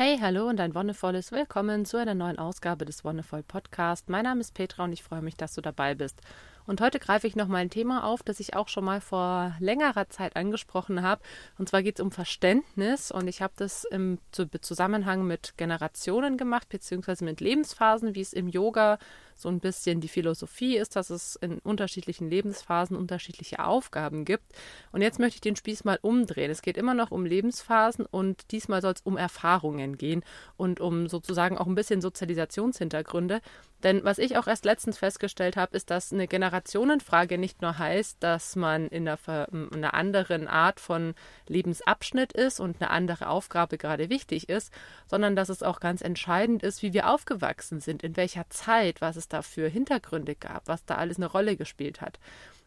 Hey, hallo und ein wonnevolles Willkommen zu einer neuen Ausgabe des Wonnevoll Podcast. Mein Name ist Petra und ich freue mich, dass du dabei bist. Und heute greife ich noch mal ein Thema auf, das ich auch schon mal vor längerer Zeit angesprochen habe. Und zwar geht es um Verständnis. Und ich habe das im Zusammenhang mit Generationen gemacht, beziehungsweise mit Lebensphasen, wie es im Yoga so ein bisschen die Philosophie ist, dass es in unterschiedlichen Lebensphasen unterschiedliche Aufgaben gibt. Und jetzt möchte ich den Spieß mal umdrehen. Es geht immer noch um Lebensphasen und diesmal soll es um Erfahrungen gehen und um sozusagen auch ein bisschen Sozialisationshintergründe. Denn was ich auch erst letztens festgestellt habe, ist, dass eine Generationenfrage nicht nur heißt, dass man in einer, in einer anderen Art von Lebensabschnitt ist und eine andere Aufgabe gerade wichtig ist, sondern dass es auch ganz entscheidend ist, wie wir aufgewachsen sind, in welcher Zeit, was es da für Hintergründe gab, was da alles eine Rolle gespielt hat.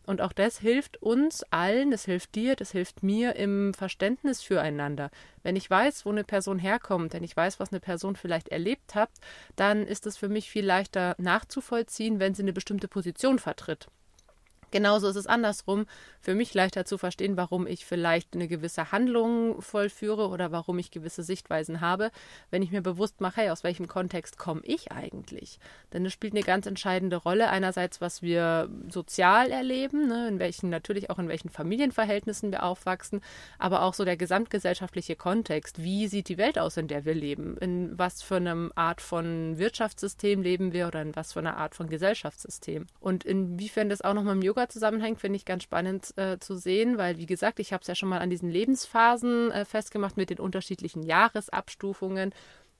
Und auch das hilft uns allen, das hilft dir, das hilft mir im Verständnis füreinander. Wenn ich weiß, wo eine Person herkommt, wenn ich weiß, was eine Person vielleicht erlebt hat, dann ist es für mich viel leichter nachzuvollziehen, wenn sie eine bestimmte Position vertritt. Genauso ist es andersrum für mich leichter zu verstehen, warum ich vielleicht eine gewisse Handlung vollführe oder warum ich gewisse Sichtweisen habe, wenn ich mir bewusst mache, hey, aus welchem Kontext komme ich eigentlich? Denn es spielt eine ganz entscheidende Rolle. Einerseits, was wir sozial erleben, ne, in welchen, natürlich auch in welchen Familienverhältnissen wir aufwachsen, aber auch so der gesamtgesellschaftliche Kontext. Wie sieht die Welt aus, in der wir leben? In was für einer Art von Wirtschaftssystem leben wir oder in was für einer Art von Gesellschaftssystem? Und inwiefern das auch nochmal im Yoga zusammenhängt, finde ich ganz spannend äh, zu sehen, weil, wie gesagt, ich habe es ja schon mal an diesen Lebensphasen äh, festgemacht mit den unterschiedlichen Jahresabstufungen.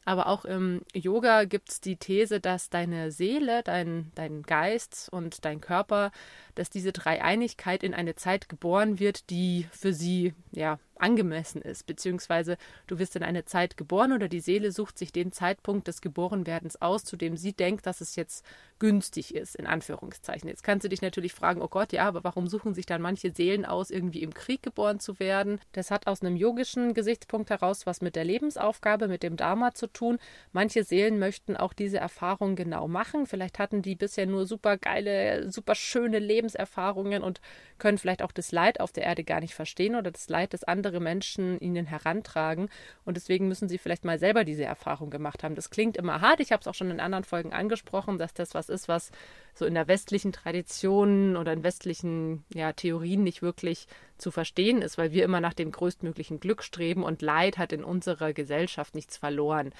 Aber auch im Yoga gibt es die These, dass deine Seele, dein, dein Geist und dein Körper, dass diese Dreieinigkeit in eine Zeit geboren wird, die für sie ja angemessen ist, beziehungsweise du wirst in eine Zeit geboren oder die Seele sucht sich den Zeitpunkt des Geborenwerdens aus, zu dem sie denkt, dass es jetzt günstig ist, in Anführungszeichen. Jetzt kannst du dich natürlich fragen, oh Gott, ja, aber warum suchen sich dann manche Seelen aus, irgendwie im Krieg geboren zu werden? Das hat aus einem yogischen Gesichtspunkt heraus was mit der Lebensaufgabe, mit dem Dharma zu tun. Manche Seelen möchten auch diese Erfahrung genau machen. Vielleicht hatten die bisher nur super geile, super schöne Lebenserfahrungen und können vielleicht auch das Leid auf der Erde gar nicht verstehen oder das Leid anderen andere Menschen ihnen herantragen. Und deswegen müssen sie vielleicht mal selber diese Erfahrung gemacht haben. Das klingt immer hart. Ich habe es auch schon in anderen Folgen angesprochen, dass das was ist, was so in der westlichen Tradition oder in westlichen ja, Theorien nicht wirklich zu verstehen ist, weil wir immer nach dem größtmöglichen Glück streben und Leid hat in unserer Gesellschaft nichts verloren.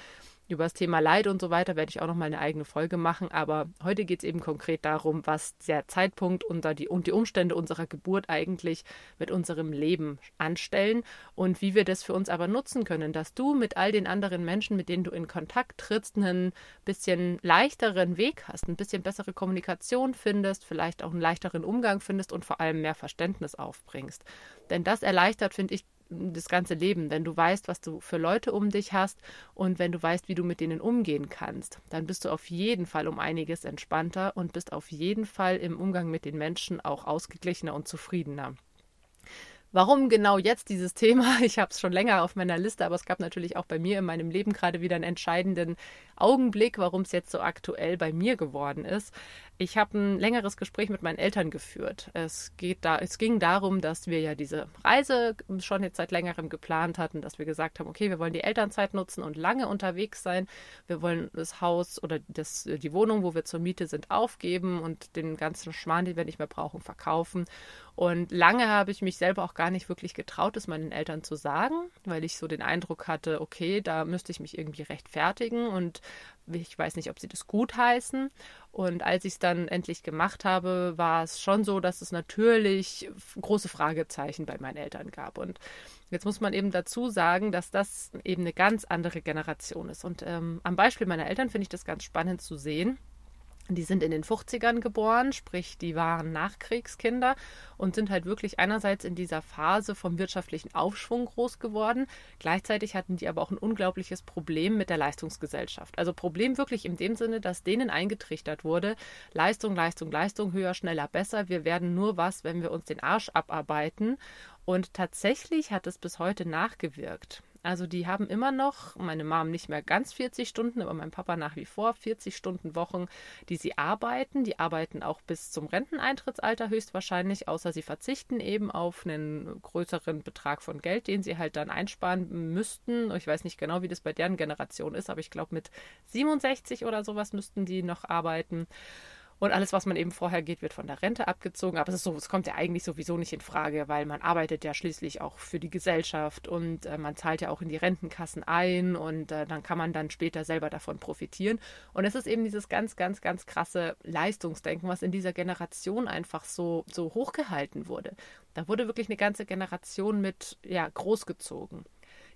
Über das Thema Leid und so weiter werde ich auch noch mal eine eigene Folge machen, aber heute geht es eben konkret darum, was der Zeitpunkt und die Umstände unserer Geburt eigentlich mit unserem Leben anstellen und wie wir das für uns aber nutzen können, dass du mit all den anderen Menschen, mit denen du in Kontakt trittst, einen bisschen leichteren Weg hast, ein bisschen bessere Kommunikation findest, vielleicht auch einen leichteren Umgang findest und vor allem mehr Verständnis aufbringst. Denn das erleichtert, finde ich, das ganze Leben. Wenn du weißt, was du für Leute um dich hast und wenn du weißt, wie du mit denen umgehen kannst, dann bist du auf jeden Fall um einiges entspannter und bist auf jeden Fall im Umgang mit den Menschen auch ausgeglichener und zufriedener. Warum genau jetzt dieses Thema? Ich habe es schon länger auf meiner Liste, aber es gab natürlich auch bei mir in meinem Leben gerade wieder einen entscheidenden Augenblick, warum es jetzt so aktuell bei mir geworden ist. Ich habe ein längeres Gespräch mit meinen Eltern geführt. Es, geht da, es ging darum, dass wir ja diese Reise schon jetzt seit längerem geplant hatten, dass wir gesagt haben, okay, wir wollen die Elternzeit nutzen und lange unterwegs sein. Wir wollen das Haus oder das, die Wohnung, wo wir zur Miete sind, aufgeben und den ganzen Schmarrn, den wir nicht mehr brauchen, verkaufen. Und lange habe ich mich selber auch gar nicht wirklich getraut, es meinen Eltern zu sagen, weil ich so den Eindruck hatte, okay, da müsste ich mich irgendwie rechtfertigen und ich weiß nicht, ob sie das gut heißen. Und als ich es dann endlich gemacht habe, war es schon so, dass es natürlich große Fragezeichen bei meinen Eltern gab. Und jetzt muss man eben dazu sagen, dass das eben eine ganz andere Generation ist. Und ähm, am Beispiel meiner Eltern finde ich das ganz spannend zu sehen. Die sind in den 50ern geboren, sprich, die waren Nachkriegskinder und sind halt wirklich einerseits in dieser Phase vom wirtschaftlichen Aufschwung groß geworden. Gleichzeitig hatten die aber auch ein unglaubliches Problem mit der Leistungsgesellschaft. Also Problem wirklich in dem Sinne, dass denen eingetrichtert wurde, Leistung, Leistung, Leistung, höher, schneller, besser. Wir werden nur was, wenn wir uns den Arsch abarbeiten. Und tatsächlich hat es bis heute nachgewirkt. Also die haben immer noch, meine Mom nicht mehr ganz 40 Stunden, aber mein Papa nach wie vor 40 Stunden Wochen, die sie arbeiten. Die arbeiten auch bis zum Renteneintrittsalter höchstwahrscheinlich, außer sie verzichten eben auf einen größeren Betrag von Geld, den sie halt dann einsparen müssten. Ich weiß nicht genau, wie das bei deren Generation ist, aber ich glaube mit 67 oder sowas müssten die noch arbeiten. Und alles, was man eben vorher geht, wird von der Rente abgezogen. Aber es, ist so, es kommt ja eigentlich sowieso nicht in Frage, weil man arbeitet ja schließlich auch für die Gesellschaft und äh, man zahlt ja auch in die Rentenkassen ein und äh, dann kann man dann später selber davon profitieren. Und es ist eben dieses ganz, ganz, ganz krasse Leistungsdenken, was in dieser Generation einfach so, so hochgehalten wurde. Da wurde wirklich eine ganze Generation mit ja, großgezogen.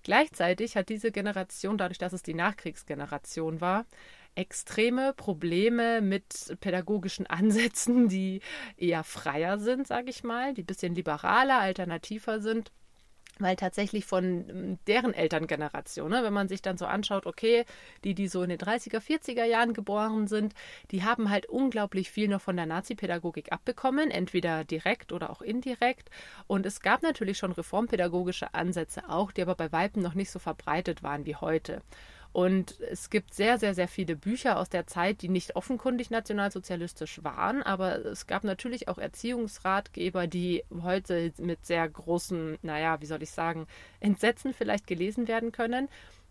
Gleichzeitig hat diese Generation, dadurch, dass es die Nachkriegsgeneration war, extreme Probleme mit pädagogischen Ansätzen, die eher freier sind, sage ich mal, die ein bisschen liberaler, alternativer sind weil tatsächlich von ähm, deren Elterngeneration, ne, wenn man sich dann so anschaut, okay, die, die so in den 30er, 40er Jahren geboren sind, die haben halt unglaublich viel noch von der Nazi-Pädagogik abbekommen, entweder direkt oder auch indirekt. Und es gab natürlich schon reformpädagogische Ansätze auch, die aber bei Weitem noch nicht so verbreitet waren wie heute. Und es gibt sehr, sehr, sehr viele Bücher aus der Zeit, die nicht offenkundig nationalsozialistisch waren, aber es gab natürlich auch Erziehungsratgeber, die heute mit sehr großen, naja, wie soll ich sagen, Entsetzen vielleicht gelesen werden können.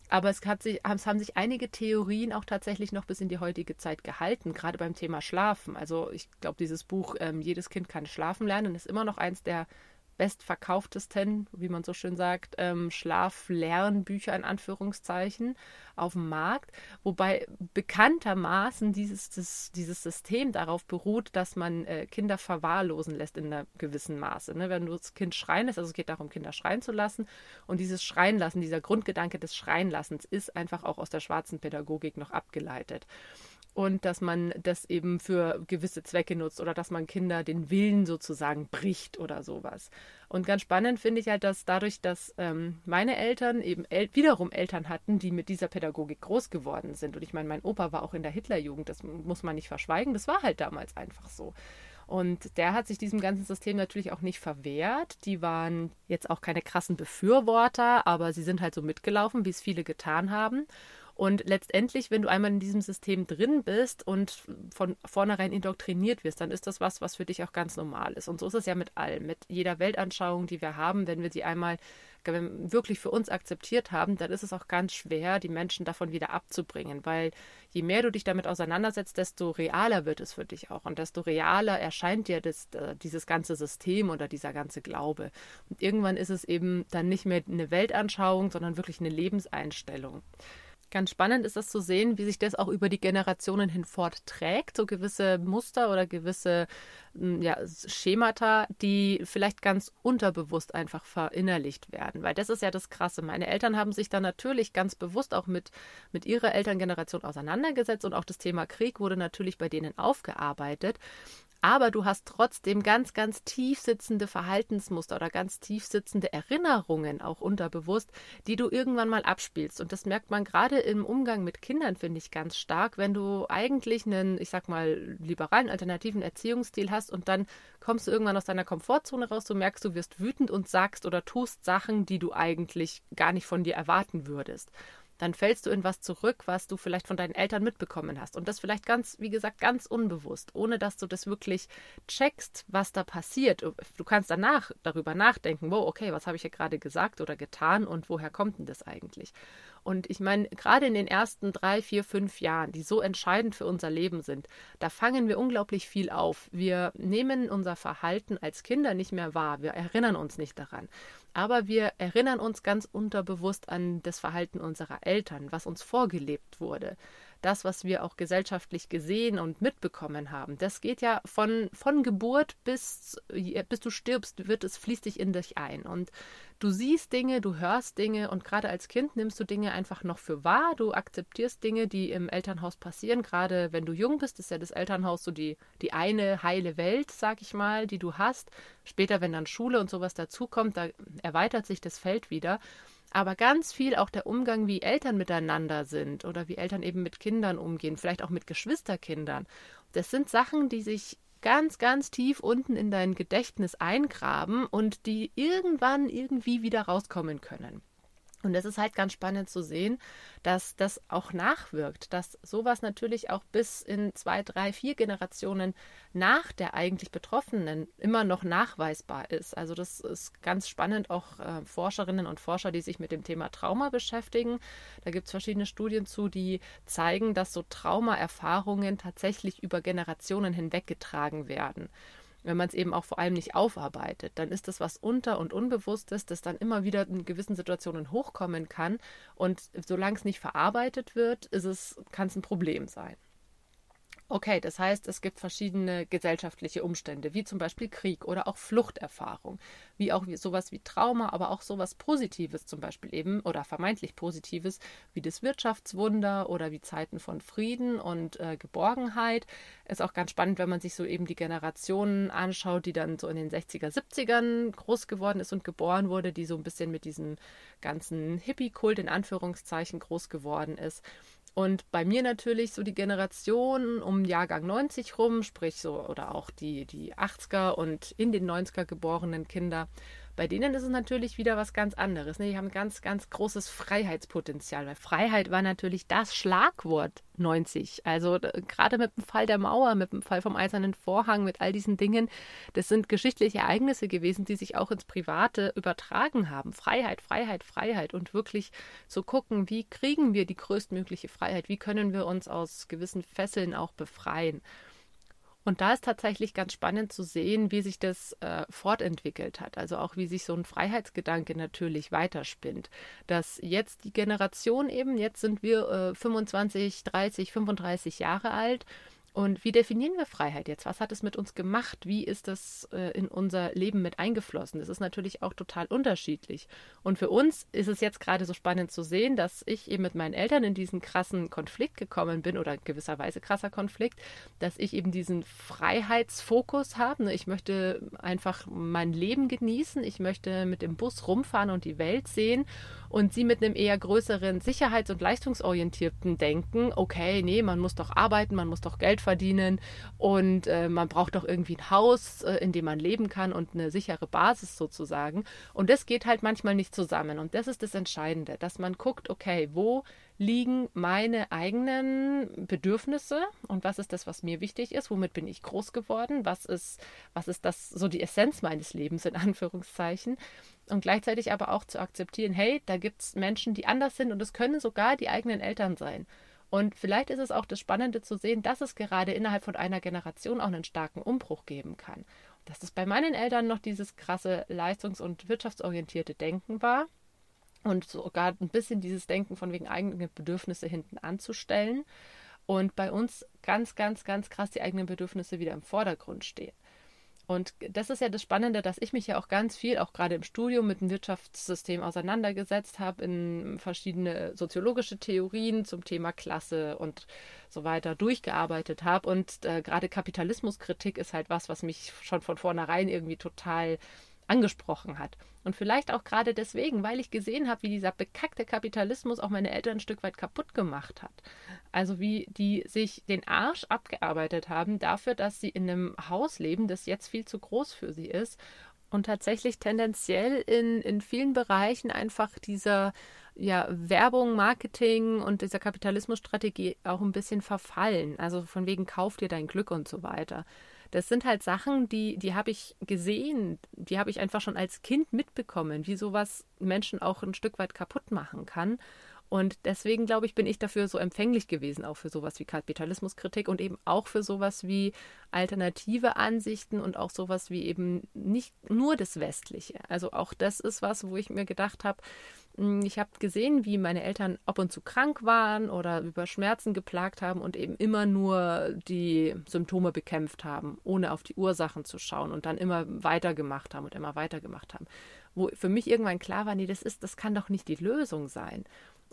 Aber es, sich, es, haben sich einige Theorien auch tatsächlich noch bis in die heutige Zeit gehalten, gerade beim Thema Schlafen. Also ich glaube, dieses Buch ähm, Jedes Kind kann schlafen lernen ist immer noch eins der bestverkauftesten, wie man so schön sagt, ähm, Schlaflernbücher in Anführungszeichen auf dem Markt, wobei bekanntermaßen dieses, das, dieses System darauf beruht, dass man äh, Kinder verwahrlosen lässt in einer gewissen Maße. Ne? Wenn du das Kind schreien lässt, also es geht darum, Kinder schreien zu lassen und dieses Schreien lassen, dieser Grundgedanke des Schreienlassens ist einfach auch aus der schwarzen Pädagogik noch abgeleitet und dass man das eben für gewisse Zwecke nutzt oder dass man Kinder den Willen sozusagen bricht oder sowas. Und ganz spannend finde ich halt, dass dadurch, dass ähm, meine Eltern eben el wiederum Eltern hatten, die mit dieser Pädagogik groß geworden sind. Und ich meine, mein Opa war auch in der Hitlerjugend, das muss man nicht verschweigen, das war halt damals einfach so. Und der hat sich diesem ganzen System natürlich auch nicht verwehrt. Die waren jetzt auch keine krassen Befürworter, aber sie sind halt so mitgelaufen, wie es viele getan haben. Und letztendlich, wenn du einmal in diesem System drin bist und von vornherein indoktriniert wirst, dann ist das was, was für dich auch ganz normal ist. Und so ist es ja mit allem, mit jeder Weltanschauung, die wir haben, wenn wir sie einmal wirklich für uns akzeptiert haben, dann ist es auch ganz schwer, die Menschen davon wieder abzubringen, weil je mehr du dich damit auseinandersetzt, desto realer wird es für dich auch und desto realer erscheint dir das, äh, dieses ganze System oder dieser ganze Glaube. Und irgendwann ist es eben dann nicht mehr eine Weltanschauung, sondern wirklich eine Lebenseinstellung. Ganz spannend ist das zu sehen, wie sich das auch über die Generationen hinfort trägt. So gewisse Muster oder gewisse hm, ja, Schemata, die vielleicht ganz unterbewusst einfach verinnerlicht werden. Weil das ist ja das Krasse. Meine Eltern haben sich da natürlich ganz bewusst auch mit, mit ihrer Elterngeneration auseinandergesetzt und auch das Thema Krieg wurde natürlich bei denen aufgearbeitet aber du hast trotzdem ganz, ganz tief sitzende Verhaltensmuster oder ganz tief sitzende Erinnerungen auch unterbewusst, die du irgendwann mal abspielst. Und das merkt man gerade im Umgang mit Kindern, finde ich, ganz stark, wenn du eigentlich einen, ich sag mal, liberalen, alternativen Erziehungsstil hast und dann kommst du irgendwann aus deiner Komfortzone raus, du merkst, du wirst wütend und sagst oder tust Sachen, die du eigentlich gar nicht von dir erwarten würdest dann fällst du in was zurück, was du vielleicht von deinen Eltern mitbekommen hast. Und das vielleicht ganz, wie gesagt, ganz unbewusst, ohne dass du das wirklich checkst, was da passiert. Du kannst danach darüber nachdenken, wow, okay, was habe ich hier gerade gesagt oder getan und woher kommt denn das eigentlich? Und ich meine, gerade in den ersten drei, vier, fünf Jahren, die so entscheidend für unser Leben sind, da fangen wir unglaublich viel auf. Wir nehmen unser Verhalten als Kinder nicht mehr wahr. Wir erinnern uns nicht daran. Aber wir erinnern uns ganz unterbewusst an das Verhalten unserer Eltern, was uns vorgelebt wurde das, was wir auch gesellschaftlich gesehen und mitbekommen haben, das geht ja von, von Geburt bis, bis du stirbst, wird es fließt dich in dich ein. Und du siehst Dinge, du hörst Dinge und gerade als Kind nimmst du Dinge einfach noch für wahr. Du akzeptierst Dinge, die im Elternhaus passieren. Gerade wenn du jung bist, ist ja das Elternhaus so die, die eine heile Welt, sag ich mal, die du hast. Später, wenn dann Schule und sowas dazukommt, da erweitert sich das Feld wieder aber ganz viel auch der Umgang, wie Eltern miteinander sind oder wie Eltern eben mit Kindern umgehen, vielleicht auch mit Geschwisterkindern. Das sind Sachen, die sich ganz, ganz tief unten in dein Gedächtnis eingraben und die irgendwann irgendwie wieder rauskommen können. Und es ist halt ganz spannend zu sehen, dass das auch nachwirkt, dass sowas natürlich auch bis in zwei, drei, vier Generationen nach der eigentlich Betroffenen immer noch nachweisbar ist. Also das ist ganz spannend, auch äh, Forscherinnen und Forscher, die sich mit dem Thema Trauma beschäftigen. Da gibt es verschiedene Studien zu, die zeigen, dass so Traumaerfahrungen tatsächlich über Generationen hinweggetragen werden wenn man es eben auch vor allem nicht aufarbeitet, dann ist das was unter- und unbewusstes, das dann immer wieder in gewissen Situationen hochkommen kann. Und solange es nicht verarbeitet wird, ist es, kann es ein Problem sein. Okay, das heißt, es gibt verschiedene gesellschaftliche Umstände, wie zum Beispiel Krieg oder auch Fluchterfahrung, wie auch sowas wie Trauma, aber auch sowas Positives zum Beispiel eben oder vermeintlich Positives wie das Wirtschaftswunder oder wie Zeiten von Frieden und äh, Geborgenheit. Ist auch ganz spannend, wenn man sich so eben die Generationen anschaut, die dann so in den 60er, 70ern groß geworden ist und geboren wurde, die so ein bisschen mit diesem ganzen Hippie-Kult in Anführungszeichen groß geworden ist. Und bei mir natürlich so die Generation um Jahrgang 90 rum, sprich so, oder auch die, die 80er und in den 90er geborenen Kinder, bei denen ist es natürlich wieder was ganz anderes. Ne? Die haben ganz, ganz großes Freiheitspotenzial, weil Freiheit war natürlich das Schlagwort 90. Also gerade mit dem Fall der Mauer, mit dem Fall vom Eisernen Vorhang, mit all diesen Dingen, das sind geschichtliche Ereignisse gewesen, die sich auch ins Private übertragen haben. Freiheit, Freiheit, Freiheit und wirklich zu gucken, wie kriegen wir die größtmögliche Freiheit, wie können wir uns aus gewissen Fesseln auch befreien. Und da ist tatsächlich ganz spannend zu sehen, wie sich das äh, fortentwickelt hat. Also auch wie sich so ein Freiheitsgedanke natürlich weiterspinnt. Dass jetzt die Generation eben, jetzt sind wir äh, 25, 30, 35 Jahre alt und wie definieren wir Freiheit jetzt? Was hat es mit uns gemacht? Wie ist das äh, in unser Leben mit eingeflossen? Das ist natürlich auch total unterschiedlich. Und für uns ist es jetzt gerade so spannend zu sehen, dass ich eben mit meinen Eltern in diesen krassen Konflikt gekommen bin oder gewisserweise krasser Konflikt, dass ich eben diesen Freiheitsfokus habe. Ich möchte einfach mein Leben genießen. Ich möchte mit dem Bus rumfahren und die Welt sehen und sie mit einem eher größeren sicherheits- und leistungsorientierten Denken, okay, nee, man muss doch arbeiten, man muss doch Geld verdienen und äh, man braucht doch irgendwie ein Haus, äh, in dem man leben kann und eine sichere Basis sozusagen. Und das geht halt manchmal nicht zusammen. Und das ist das Entscheidende, dass man guckt, okay, wo liegen meine eigenen Bedürfnisse und was ist das, was mir wichtig ist, womit bin ich groß geworden, was ist, was ist das, so die Essenz meines Lebens in Anführungszeichen und gleichzeitig aber auch zu akzeptieren, hey, da gibt es Menschen, die anders sind und es können sogar die eigenen Eltern sein. Und vielleicht ist es auch das Spannende zu sehen, dass es gerade innerhalb von einer Generation auch einen starken Umbruch geben kann. Dass es bei meinen Eltern noch dieses krasse leistungs- und wirtschaftsorientierte Denken war, und sogar ein bisschen dieses Denken von wegen eigenen Bedürfnisse hinten anzustellen und bei uns ganz, ganz, ganz krass die eigenen Bedürfnisse wieder im Vordergrund stehen. Und das ist ja das Spannende, dass ich mich ja auch ganz viel, auch gerade im Studium, mit dem Wirtschaftssystem auseinandergesetzt habe, in verschiedene soziologische Theorien zum Thema Klasse und so weiter durchgearbeitet habe. Und äh, gerade Kapitalismuskritik ist halt was, was mich schon von vornherein irgendwie total angesprochen hat. Und vielleicht auch gerade deswegen, weil ich gesehen habe, wie dieser bekackte Kapitalismus auch meine Eltern ein Stück weit kaputt gemacht hat. Also wie die sich den Arsch abgearbeitet haben dafür, dass sie in einem Haus leben, das jetzt viel zu groß für sie ist und tatsächlich tendenziell in, in vielen Bereichen einfach dieser ja, Werbung, Marketing und dieser Kapitalismusstrategie auch ein bisschen verfallen. Also von wegen kauf dir dein Glück und so weiter. Das sind halt Sachen, die, die habe ich gesehen, die habe ich einfach schon als Kind mitbekommen, wie sowas Menschen auch ein Stück weit kaputt machen kann. Und deswegen, glaube ich, bin ich dafür so empfänglich gewesen, auch für sowas wie Kapitalismuskritik und eben auch für sowas wie alternative Ansichten und auch sowas wie eben nicht nur das Westliche. Also auch das ist was, wo ich mir gedacht habe, hm, ich habe gesehen, wie meine Eltern ab und zu krank waren oder über Schmerzen geplagt haben und eben immer nur die Symptome bekämpft haben, ohne auf die Ursachen zu schauen und dann immer weitergemacht haben und immer weitergemacht haben. Wo für mich irgendwann klar war, nee, das ist, das kann doch nicht die Lösung sein.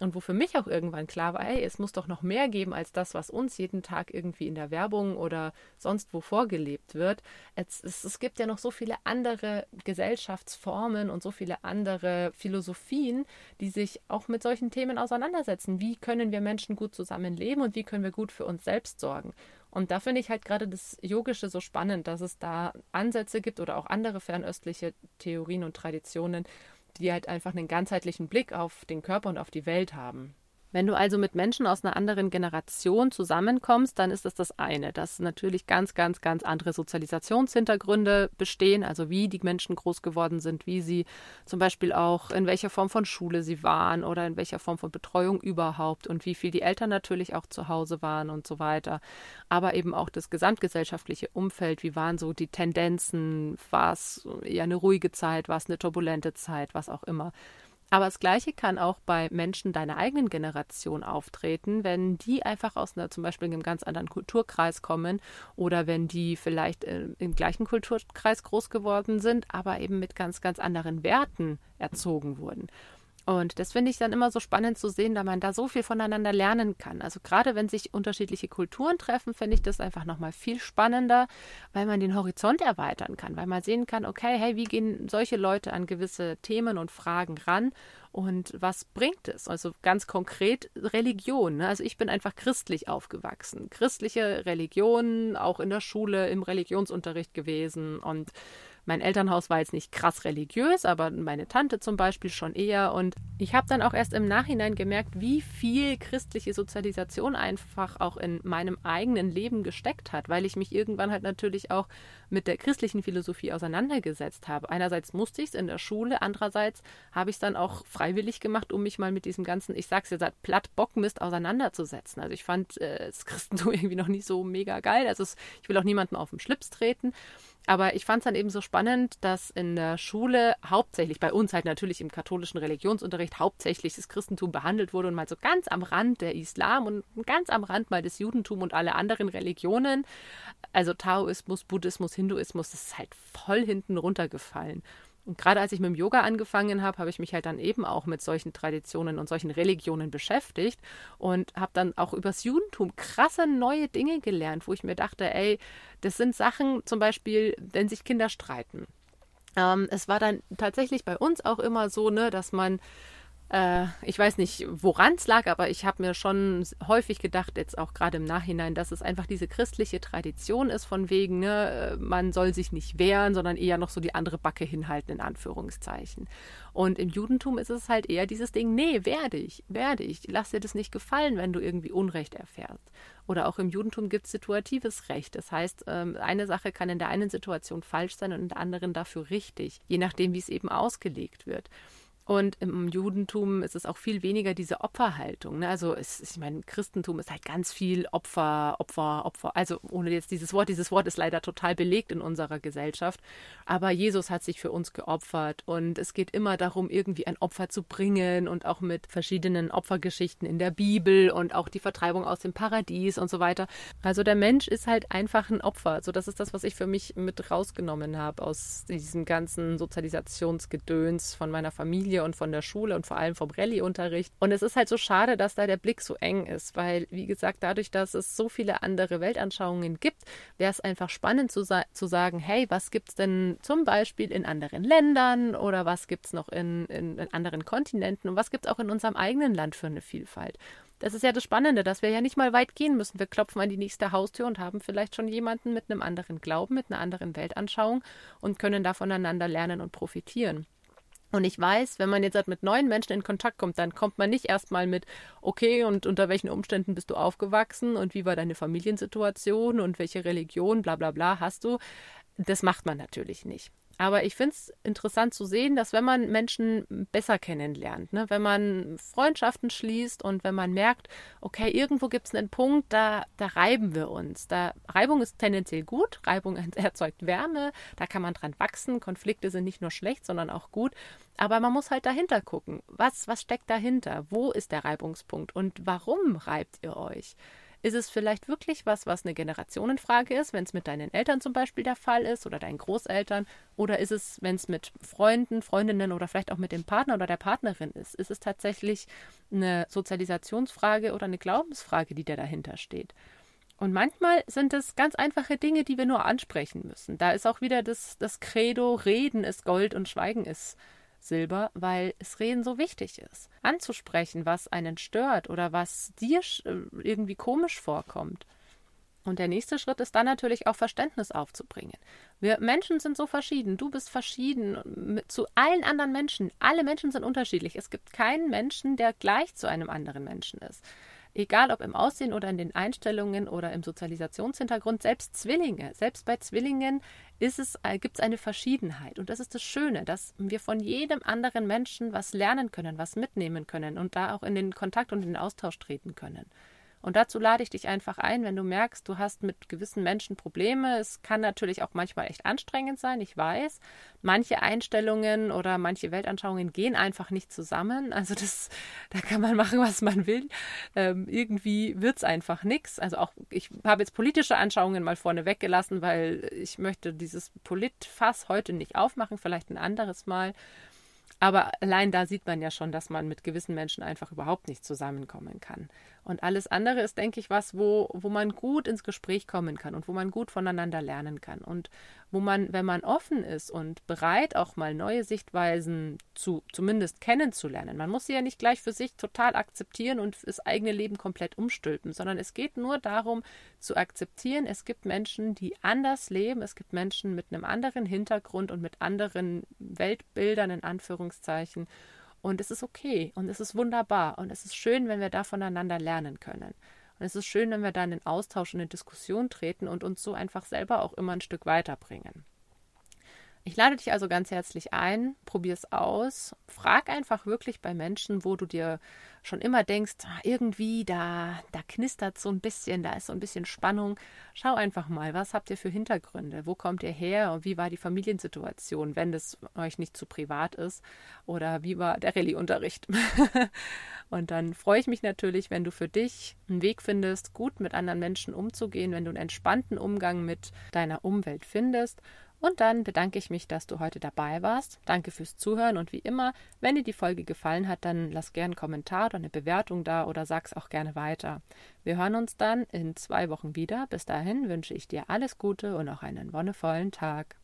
Und wo für mich auch irgendwann klar war, ey, es muss doch noch mehr geben als das, was uns jeden Tag irgendwie in der Werbung oder sonst wo vorgelebt wird. Es, es, es gibt ja noch so viele andere Gesellschaftsformen und so viele andere Philosophien, die sich auch mit solchen Themen auseinandersetzen. Wie können wir Menschen gut zusammenleben und wie können wir gut für uns selbst sorgen? Und da finde ich halt gerade das Yogische so spannend, dass es da Ansätze gibt oder auch andere fernöstliche Theorien und Traditionen, die halt einfach einen ganzheitlichen Blick auf den Körper und auf die Welt haben. Wenn du also mit Menschen aus einer anderen Generation zusammenkommst, dann ist das das eine, dass natürlich ganz, ganz, ganz andere Sozialisationshintergründe bestehen, also wie die Menschen groß geworden sind, wie sie zum Beispiel auch in welcher Form von Schule sie waren oder in welcher Form von Betreuung überhaupt und wie viel die Eltern natürlich auch zu Hause waren und so weiter. Aber eben auch das gesamtgesellschaftliche Umfeld, wie waren so die Tendenzen, war es eher eine ruhige Zeit, war es eine turbulente Zeit, was auch immer. Aber das Gleiche kann auch bei Menschen deiner eigenen Generation auftreten, wenn die einfach aus einer zum Beispiel einem ganz anderen Kulturkreis kommen oder wenn die vielleicht äh, im gleichen Kulturkreis groß geworden sind, aber eben mit ganz, ganz anderen Werten erzogen wurden. Und das finde ich dann immer so spannend zu sehen, da man da so viel voneinander lernen kann. Also gerade wenn sich unterschiedliche Kulturen treffen, finde ich das einfach nochmal viel spannender, weil man den Horizont erweitern kann, weil man sehen kann, okay, hey, wie gehen solche Leute an gewisse Themen und Fragen ran und was bringt es? Also ganz konkret Religion. Ne? Also ich bin einfach christlich aufgewachsen. Christliche Religion, auch in der Schule, im Religionsunterricht gewesen und mein Elternhaus war jetzt nicht krass religiös, aber meine Tante zum Beispiel schon eher. Und ich habe dann auch erst im Nachhinein gemerkt, wie viel christliche Sozialisation einfach auch in meinem eigenen Leben gesteckt hat, weil ich mich irgendwann halt natürlich auch mit der christlichen Philosophie auseinandergesetzt habe. Einerseits musste ich es in der Schule, andererseits habe ich es dann auch freiwillig gemacht, um mich mal mit diesem ganzen, ich sag's jetzt, platt Bockmist auseinanderzusetzen. Also ich fand äh, das Christentum irgendwie noch nicht so mega geil. Also es, ich will auch niemandem auf den Schlips treten. Aber ich fand es dann eben so spannend, dass in der Schule hauptsächlich, bei uns halt natürlich im katholischen Religionsunterricht, hauptsächlich das Christentum behandelt wurde und mal so ganz am Rand der Islam und ganz am Rand mal das Judentum und alle anderen Religionen. Also Taoismus, Buddhismus, Hinduismus, das ist halt voll hinten runtergefallen. Und gerade als ich mit dem Yoga angefangen habe, habe ich mich halt dann eben auch mit solchen Traditionen und solchen Religionen beschäftigt und habe dann auch übers Judentum krasse neue Dinge gelernt, wo ich mir dachte, ey, das sind Sachen, zum Beispiel, wenn sich Kinder streiten. Ähm, es war dann tatsächlich bei uns auch immer so, ne, dass man äh, ich weiß nicht, woran es lag, aber ich habe mir schon häufig gedacht, jetzt auch gerade im Nachhinein, dass es einfach diese christliche Tradition ist, von wegen, ne, man soll sich nicht wehren, sondern eher noch so die andere Backe hinhalten, in Anführungszeichen. Und im Judentum ist es halt eher dieses Ding, nee, wehr dich, wehr dich, lass dir das nicht gefallen, wenn du irgendwie Unrecht erfährst. Oder auch im Judentum gibt es situatives Recht. Das heißt, ähm, eine Sache kann in der einen Situation falsch sein und in der anderen dafür richtig, je nachdem, wie es eben ausgelegt wird. Und im Judentum ist es auch viel weniger diese Opferhaltung. Ne? Also es, ich meine, Christentum ist halt ganz viel Opfer, Opfer, Opfer. Also ohne jetzt dieses Wort, dieses Wort ist leider total belegt in unserer Gesellschaft. Aber Jesus hat sich für uns geopfert und es geht immer darum, irgendwie ein Opfer zu bringen und auch mit verschiedenen Opfergeschichten in der Bibel und auch die Vertreibung aus dem Paradies und so weiter. Also der Mensch ist halt einfach ein Opfer. So das ist das, was ich für mich mit rausgenommen habe aus diesem ganzen Sozialisationsgedöns von meiner Familie Familie und von der Schule und vor allem vom Rallye-Unterricht. Und es ist halt so schade, dass da der Blick so eng ist, weil, wie gesagt, dadurch, dass es so viele andere Weltanschauungen gibt, wäre es einfach spannend zu, sa zu sagen, hey, was gibt es denn zum Beispiel in anderen Ländern oder was gibt es noch in, in, in anderen Kontinenten und was gibt es auch in unserem eigenen Land für eine Vielfalt? Das ist ja das Spannende, dass wir ja nicht mal weit gehen müssen. Wir klopfen an die nächste Haustür und haben vielleicht schon jemanden mit einem anderen Glauben, mit einer anderen Weltanschauung und können da voneinander lernen und profitieren. Und ich weiß, wenn man jetzt halt mit neuen Menschen in Kontakt kommt, dann kommt man nicht erstmal mit, okay, und unter welchen Umständen bist du aufgewachsen und wie war deine Familiensituation und welche Religion, bla bla bla hast du. Das macht man natürlich nicht. Aber ich finde es interessant zu sehen, dass wenn man Menschen besser kennenlernt, ne, wenn man Freundschaften schließt und wenn man merkt, okay, irgendwo gibt es einen Punkt, da, da reiben wir uns. Da, Reibung ist tendenziell gut, Reibung erzeugt Wärme, da kann man dran wachsen. Konflikte sind nicht nur schlecht, sondern auch gut. Aber man muss halt dahinter gucken. Was, was steckt dahinter? Wo ist der Reibungspunkt? Und warum reibt ihr euch? Ist es vielleicht wirklich was, was eine Generationenfrage ist, wenn es mit deinen Eltern zum Beispiel der Fall ist oder deinen Großeltern? Oder ist es, wenn es mit Freunden, Freundinnen oder vielleicht auch mit dem Partner oder der Partnerin ist? Ist es tatsächlich eine Sozialisationsfrage oder eine Glaubensfrage, die da dahinter steht? Und manchmal sind es ganz einfache Dinge, die wir nur ansprechen müssen. Da ist auch wieder das, das Credo, Reden ist Gold und Schweigen ist Silber, weil es Reden so wichtig ist. Anzusprechen, was einen stört oder was dir äh, irgendwie komisch vorkommt. Und der nächste Schritt ist dann natürlich auch Verständnis aufzubringen. Wir Menschen sind so verschieden. Du bist verschieden zu allen anderen Menschen. Alle Menschen sind unterschiedlich. Es gibt keinen Menschen, der gleich zu einem anderen Menschen ist. Egal ob im Aussehen oder in den Einstellungen oder im Sozialisationshintergrund, selbst Zwillinge, selbst bei Zwillingen ist es, äh, gibt es eine Verschiedenheit. Und das ist das Schöne, dass wir von jedem anderen Menschen was lernen können, was mitnehmen können und da auch in den Kontakt und in den Austausch treten können. Und dazu lade ich dich einfach ein, wenn du merkst, du hast mit gewissen Menschen Probleme. Es kann natürlich auch manchmal echt anstrengend sein, ich weiß. Manche Einstellungen oder manche Weltanschauungen gehen einfach nicht zusammen. Also das, da kann man machen, was man will. Ähm, irgendwie wird es einfach nichts. Also auch, ich habe jetzt politische Anschauungen mal vorne weggelassen, weil ich möchte dieses Politfass heute nicht aufmachen, vielleicht ein anderes Mal. Aber allein da sieht man ja schon, dass man mit gewissen Menschen einfach überhaupt nicht zusammenkommen kann. Und alles andere ist, denke ich, was, wo, wo man gut ins Gespräch kommen kann und wo man gut voneinander lernen kann. Und wo man, wenn man offen ist und bereit, auch mal neue Sichtweisen zu, zumindest kennenzulernen, man muss sie ja nicht gleich für sich total akzeptieren und das eigene Leben komplett umstülpen, sondern es geht nur darum, zu akzeptieren, es gibt Menschen, die anders leben, es gibt Menschen mit einem anderen Hintergrund und mit anderen Weltbildern in Anführungszeichen. Und es ist okay und es ist wunderbar und es ist schön, wenn wir da voneinander lernen können. Und es ist schön, wenn wir da in den Austausch und in Diskussion treten und uns so einfach selber auch immer ein Stück weiterbringen. Ich lade dich also ganz herzlich ein, probier es aus, frag einfach wirklich bei Menschen, wo du dir schon immer denkst, ah, irgendwie da, da knistert so ein bisschen, da ist so ein bisschen Spannung. Schau einfach mal, was habt ihr für Hintergründe? Wo kommt ihr her und wie war die Familiensituation, wenn das euch nicht zu privat ist? Oder wie war der Rallye-Unterricht? und dann freue ich mich natürlich, wenn du für dich einen Weg findest, gut mit anderen Menschen umzugehen, wenn du einen entspannten Umgang mit deiner Umwelt findest und dann bedanke ich mich, dass du heute dabei warst. Danke fürs Zuhören und wie immer, wenn dir die Folge gefallen hat, dann lass gerne einen Kommentar oder eine Bewertung da oder sag's auch gerne weiter. Wir hören uns dann in zwei Wochen wieder. Bis dahin wünsche ich dir alles Gute und auch einen wonnevollen Tag.